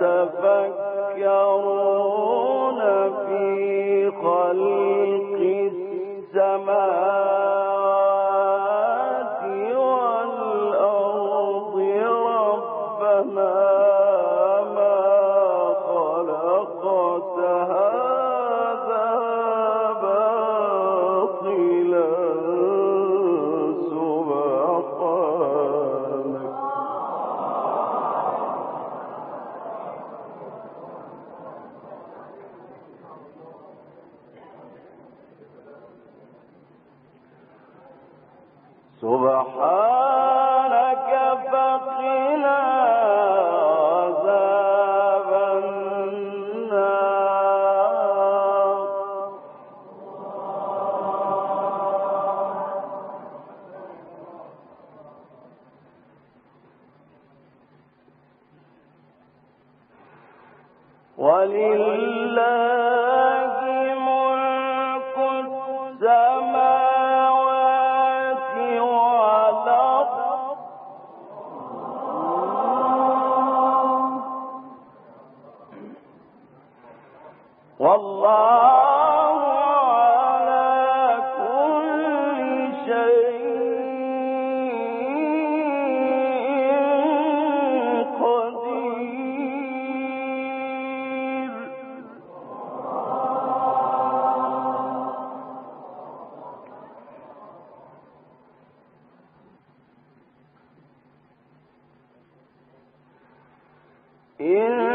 تفا سبحان Yeah.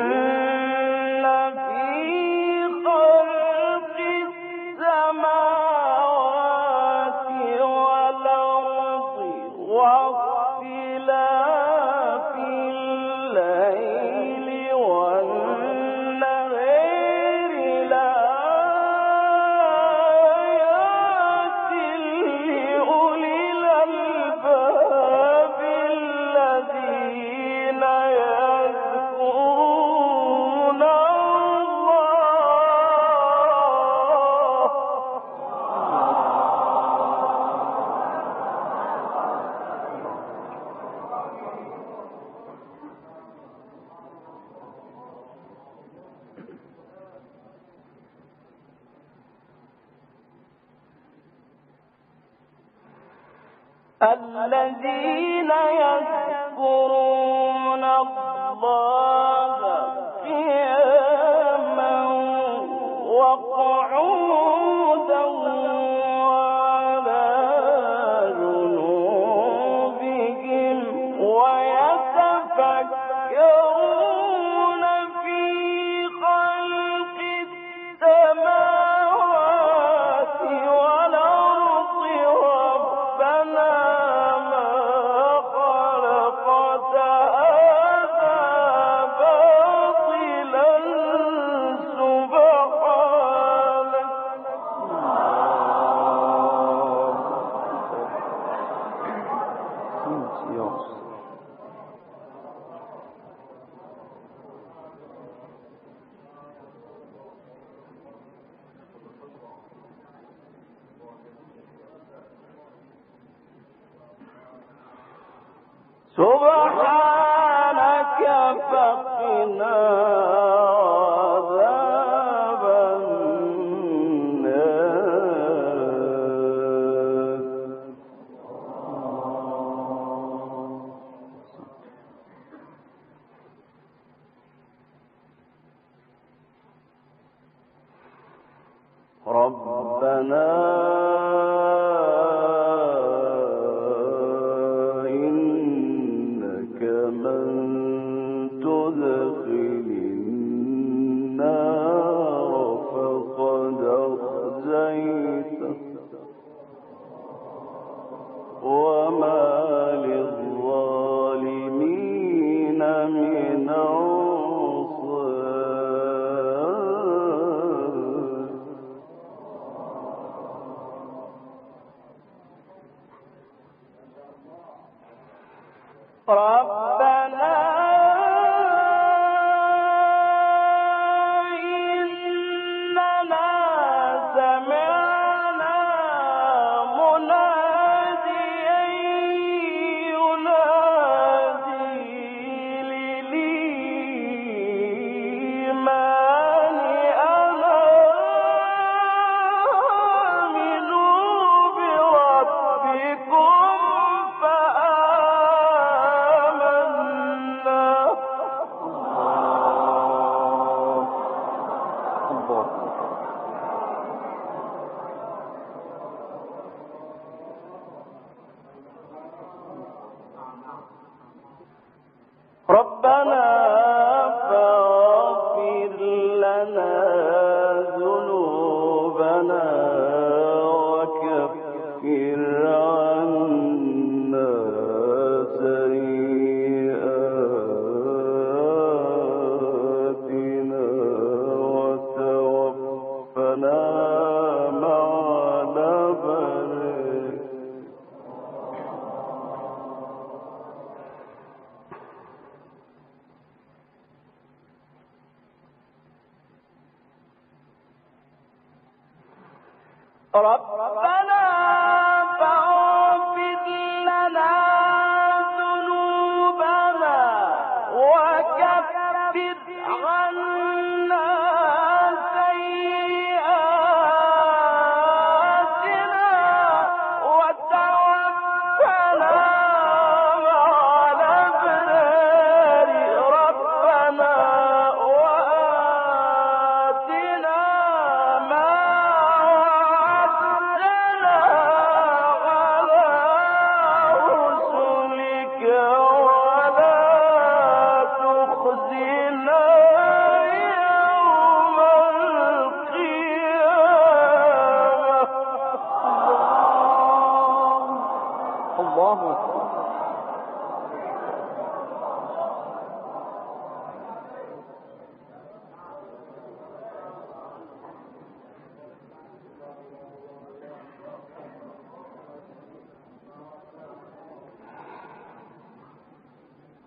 ربنا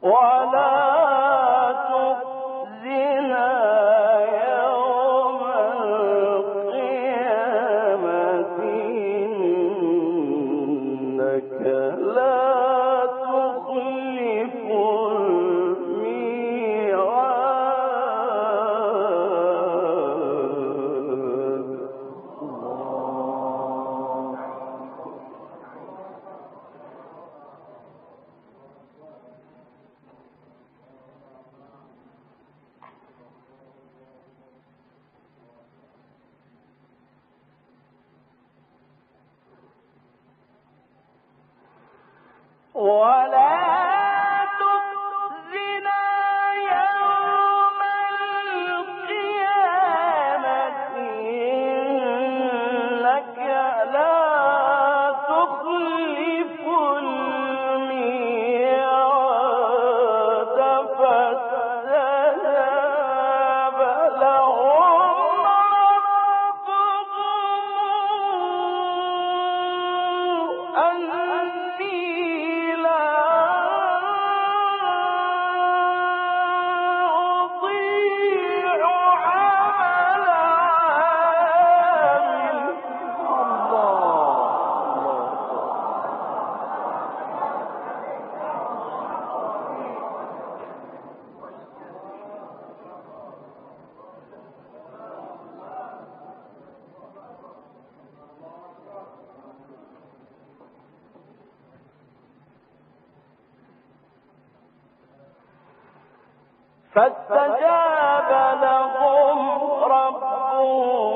ولا 我来 فاستجاب لهم ربهم.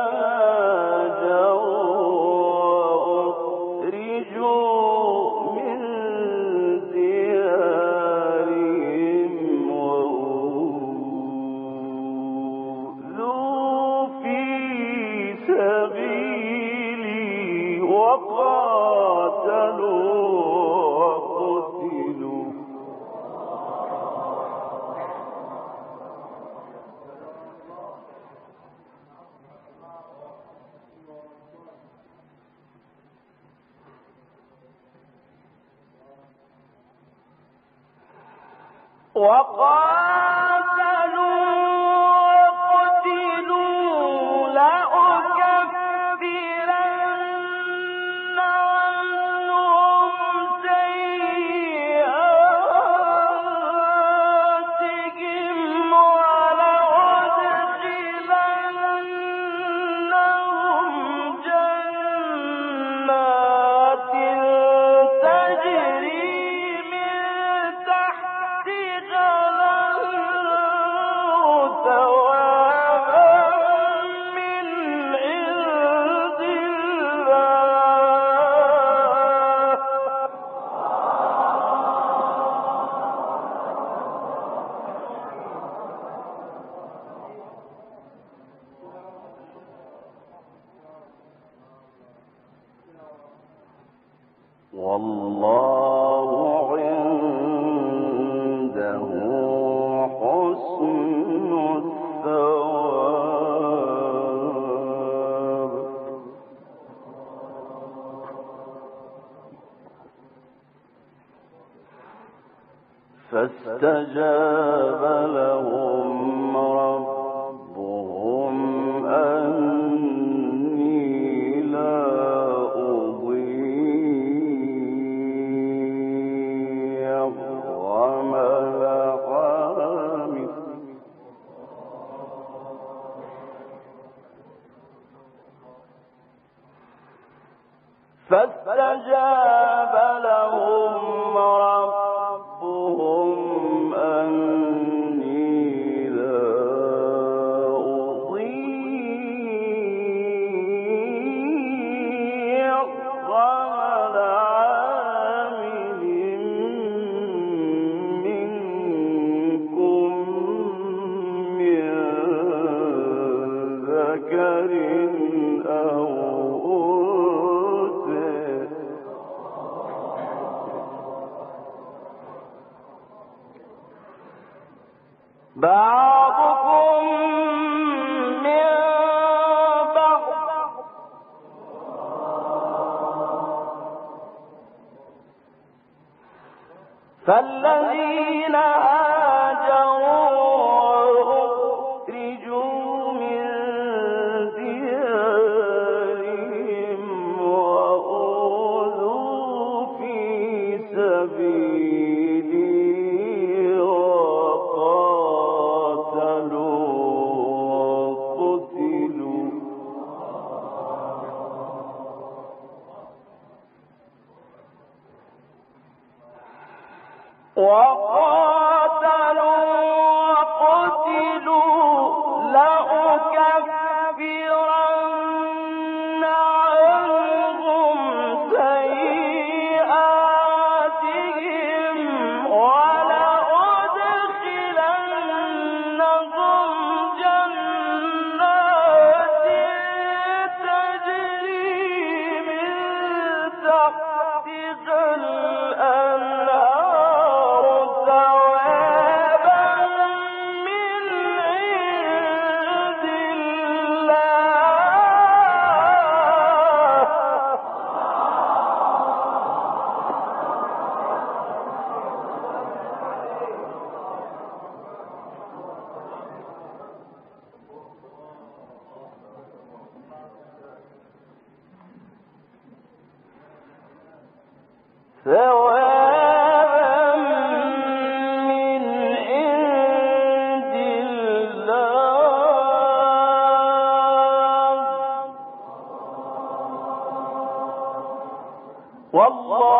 وقاتلوا فاستجاب لهم فالذين وقاتلوا والله